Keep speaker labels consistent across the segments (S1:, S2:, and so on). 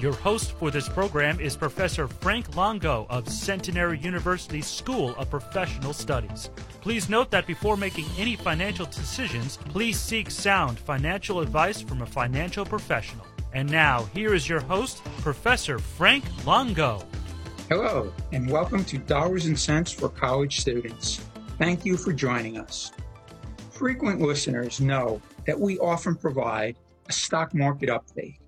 S1: Your host for this program is Professor Frank Longo of Centenary University School of Professional Studies. Please note that before making any financial decisions, please seek sound financial advice from a financial professional. And now, here is your host, Professor Frank Longo.
S2: Hello, and welcome to Dollars and Cents for College Students. Thank you for joining us. Frequent listeners know that we often provide a stock market update.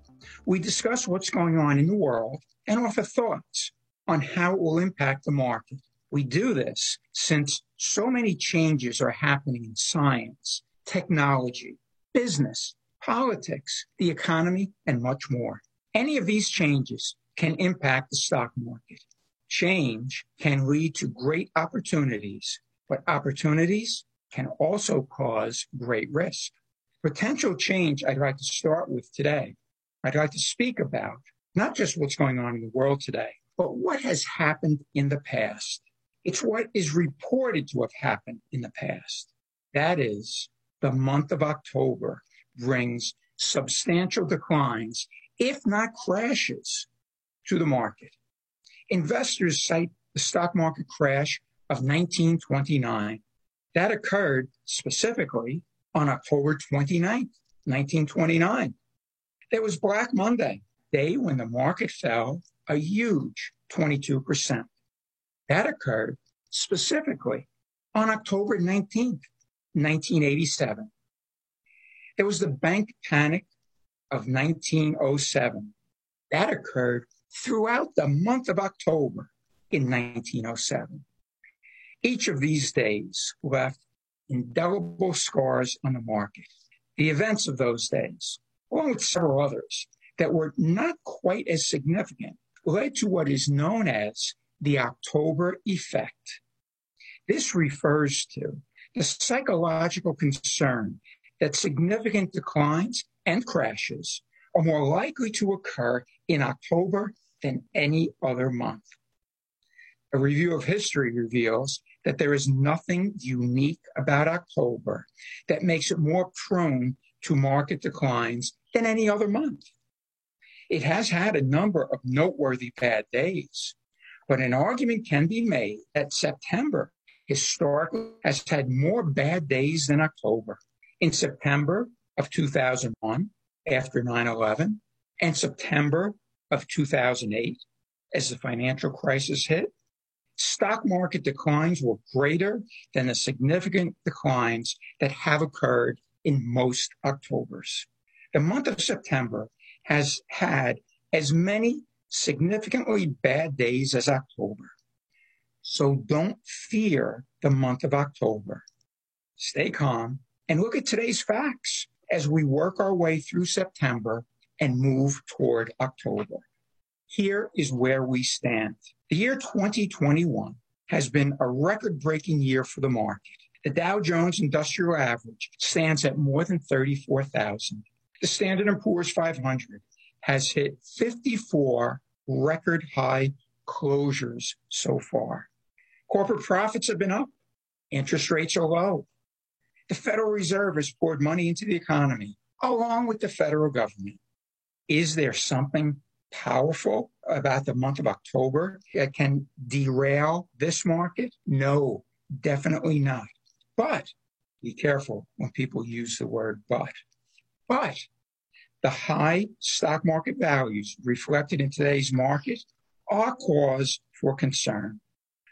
S2: We discuss what's going on in the world and offer thoughts on how it will impact the market. We do this since so many changes are happening in science, technology, business, politics, the economy, and much more. Any of these changes can impact the stock market. Change can lead to great opportunities, but opportunities can also cause great risk. Potential change I'd like to start with today. I'd like to speak about not just what's going on in the world today, but what has happened in the past. It's what is reported to have happened in the past. That is, the month of October brings substantial declines, if not crashes, to the market. Investors cite the stock market crash of 1929. That occurred specifically on October 29, 1929. It was Black Monday, day when the market fell a huge 22%. That occurred specifically on October 19, 1987. It was the bank panic of 1907. That occurred throughout the month of October in 1907. Each of these days left indelible scars on the market. The events of those days, along with several others that were not quite as significant, led to what is known as the October effect. This refers to the psychological concern that significant declines and crashes are more likely to occur in October than any other month. A review of history reveals that there is nothing unique about October that makes it more prone to market declines than any other month. It has had a number of noteworthy bad days, but an argument can be made that September historically has had more bad days than October. In September of 2001, after 9 11, and September of 2008, as the financial crisis hit, stock market declines were greater than the significant declines that have occurred in most Octobers. The month of September has had as many significantly bad days as October. So don't fear the month of October. Stay calm and look at today's facts as we work our way through September and move toward October. Here is where we stand. The year 2021 has been a record breaking year for the market. The Dow Jones Industrial Average stands at more than 34,000. The Standard & Poor's 500 has hit 54 record high closures so far. Corporate profits have been up. Interest rates are low. The Federal Reserve has poured money into the economy along with the federal government. Is there something powerful about the month of October that can derail this market? No, definitely not. But be careful when people use the word but. But the high stock market values reflected in today's market are cause for concern.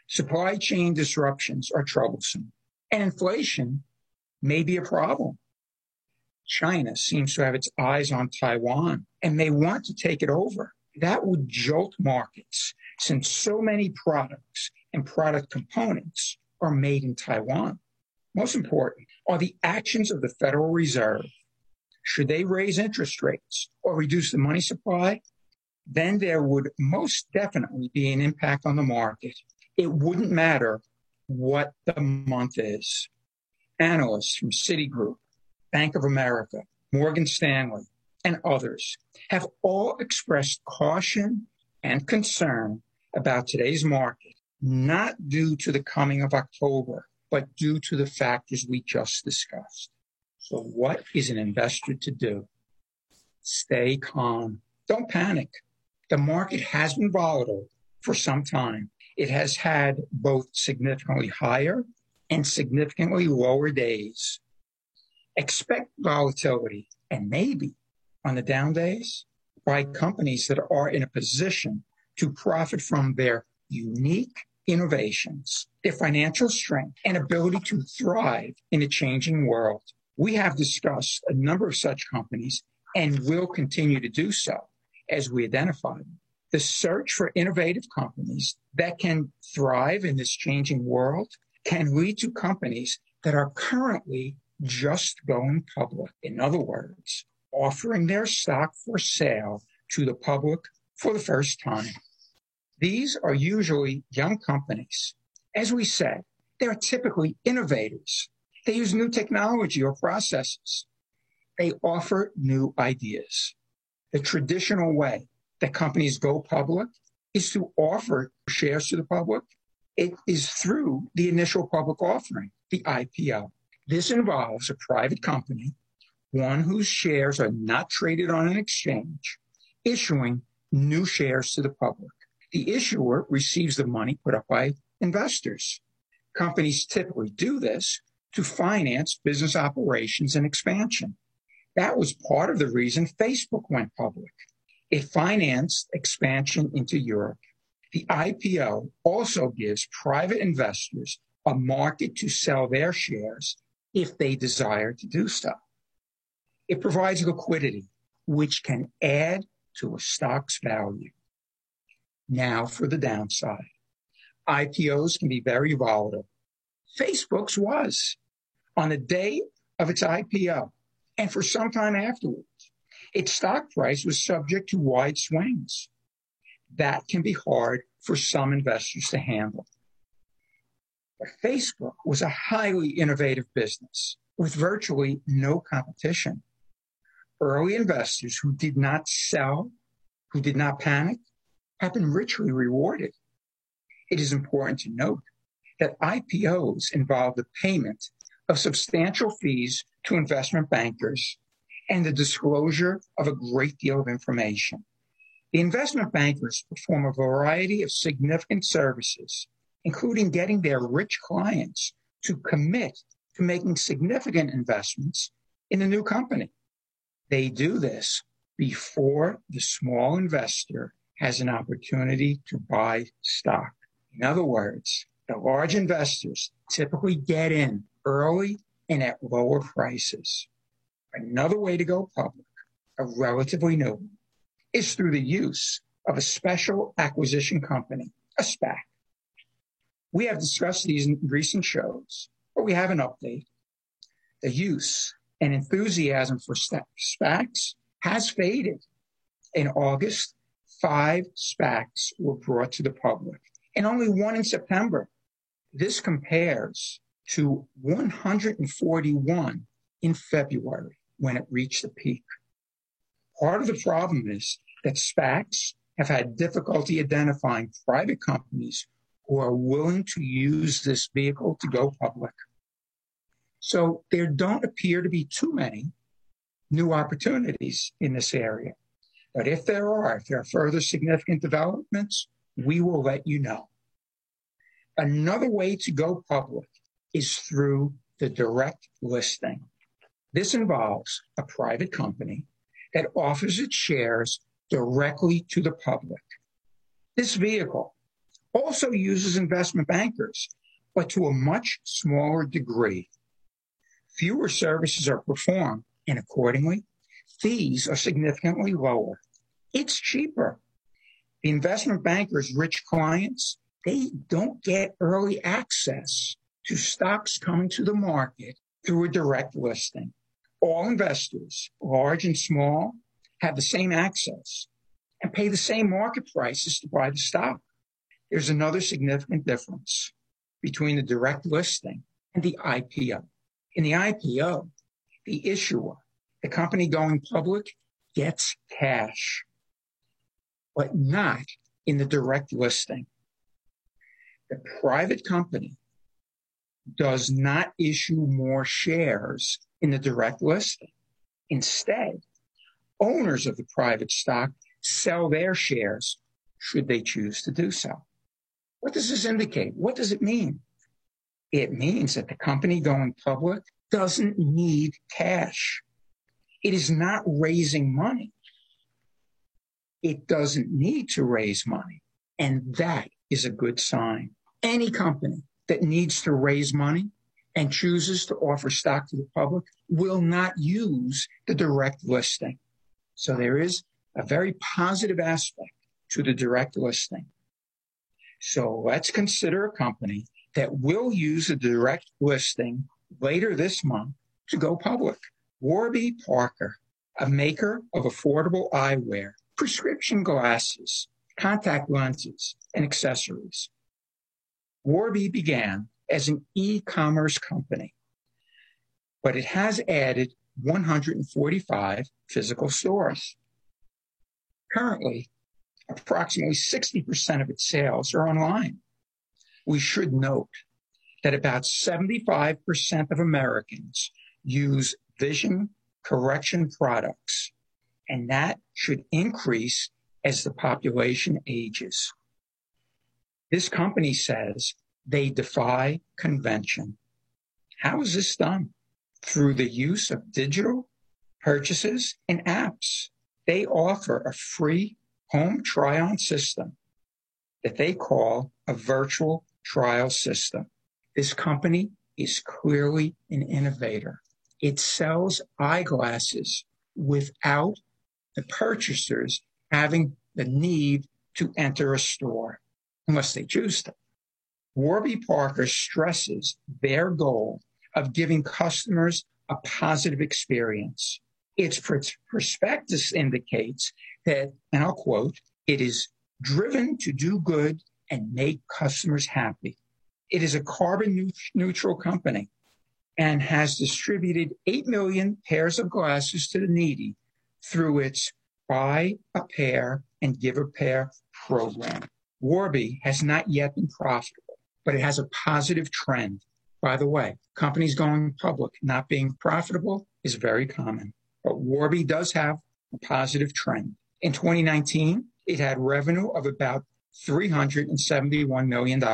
S2: Supply chain disruptions are troublesome, and inflation may be a problem. China seems to have its eyes on Taiwan and may want to take it over. That would jolt markets since so many products and product components are made in Taiwan. Most important are the actions of the Federal Reserve. Should they raise interest rates or reduce the money supply, then there would most definitely be an impact on the market. It wouldn't matter what the month is. Analysts from Citigroup, Bank of America, Morgan Stanley, and others have all expressed caution and concern about today's market, not due to the coming of October, but due to the factors we just discussed. So what is an investor to do? Stay calm. Don't panic. The market has been volatile for some time. It has had both significantly higher and significantly lower days. Expect volatility and maybe on the down days buy companies that are in a position to profit from their unique innovations, their financial strength, and ability to thrive in a changing world. We have discussed a number of such companies and will continue to do so as we identify them. The search for innovative companies that can thrive in this changing world can lead to companies that are currently just going public. In other words, offering their stock for sale to the public for the first time. These are usually young companies. As we said, they are typically innovators. They use new technology or processes. They offer new ideas. The traditional way that companies go public is to offer shares to the public. It is through the initial public offering, the IPO. This involves a private company, one whose shares are not traded on an exchange, issuing new shares to the public. The issuer receives the money put up by investors. Companies typically do this to finance business operations and expansion. That was part of the reason Facebook went public. It financed expansion into Europe. The IPO also gives private investors a market to sell their shares if they desire to do so. It provides liquidity, which can add to a stock's value. Now for the downside. IPOs can be very volatile. Facebook's was on the day of its IPO and for some time afterwards. Its stock price was subject to wide swings. That can be hard for some investors to handle. But Facebook was a highly innovative business with virtually no competition. Early investors who did not sell, who did not panic, have been richly rewarded. It is important to note that IPOs involve the payment of substantial fees to investment bankers and the disclosure of a great deal of information. The investment bankers perform a variety of significant services, including getting their rich clients to commit to making significant investments in a new company. They do this before the small investor has an opportunity to buy stock. In other words, the large investors typically get in early and at lower prices. Another way to go public, a relatively new one, is through the use of a special acquisition company, a SPAC. We have discussed these in recent shows, but we have an update. The use and enthusiasm for SPACs has faded. In August, five SPACs were brought to the public and only one in September. This compares to 141 in February when it reached the peak. Part of the problem is that SPACs have had difficulty identifying private companies who are willing to use this vehicle to go public. So there don't appear to be too many new opportunities in this area. But if there are, if there are further significant developments, we will let you know. Another way to go public is through the direct listing. This involves a private company that offers its shares directly to the public. This vehicle also uses investment bankers, but to a much smaller degree. Fewer services are performed, and accordingly, fees are significantly lower. It's cheaper. The investment bankers' rich clients, they don't get early access to stocks coming to the market through a direct listing. All investors, large and small, have the same access and pay the same market prices to buy the stock. There's another significant difference between the direct listing and the IPO. In the IPO, the issuer, the company going public, gets cash, but not in the direct listing. The private company does not issue more shares in the direct listing. Instead, owners of the private stock sell their shares should they choose to do so. What does this indicate? What does it mean? It means that the company going public doesn't need cash. It is not raising money. It doesn't need to raise money. And that is a good sign. Any company that needs to raise money and chooses to offer stock to the public will not use the direct listing. So there is a very positive aspect to the direct listing. So let's consider a company that will use a direct listing later this month to go public. Warby Parker, a maker of affordable eyewear, prescription glasses, contact lenses, and accessories. Warby began as an e-commerce company, but it has added 145 physical stores. Currently, approximately 60% of its sales are online. We should note that about 75% of Americans use vision correction products, and that should increase as the population ages. This company says they defy convention. How is this done? Through the use of digital purchases and apps. They offer a free home try on system that they call a virtual trial system. This company is clearly an innovator. It sells eyeglasses without the purchasers having the need to enter a store unless they choose to. Warby Parker stresses their goal of giving customers a positive experience. Its prospectus indicates that, and I'll quote, it is driven to do good and make customers happy. It is a carbon neutral company and has distributed 8 million pairs of glasses to the needy through its buy a pair and give a pair program. Warby has not yet been profitable, but it has a positive trend. By the way, companies going public not being profitable is very common, but Warby does have a positive trend. In 2019, it had revenue of about $371 million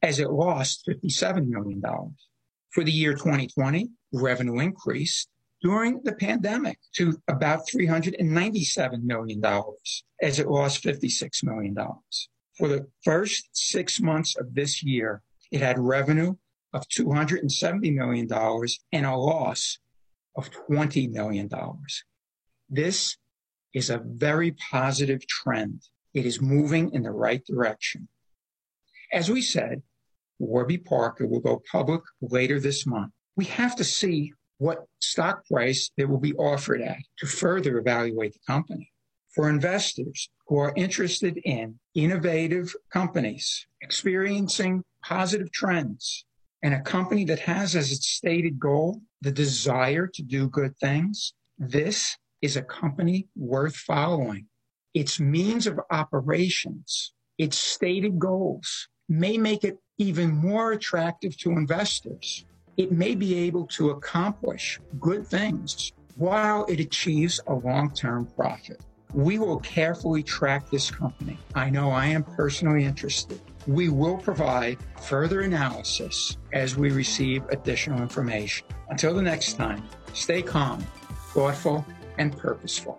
S2: as it lost $57 million. For the year 2020, revenue increased during the pandemic to about $397 million as it lost $56 million. For the first six months of this year, it had revenue of $270 million and a loss of $20 million. This is a very positive trend. It is moving in the right direction. As we said, Warby Parker will go public later this month. We have to see what stock price it will be offered at to further evaluate the company. For investors who are interested in innovative companies experiencing positive trends and a company that has as its stated goal the desire to do good things, this is a company worth following. Its means of operations, its stated goals may make it even more attractive to investors. It may be able to accomplish good things while it achieves a long term profit. We will carefully track this company. I know I am personally interested. We will provide further analysis as we receive additional information. Until the next time, stay calm, thoughtful, and purposeful.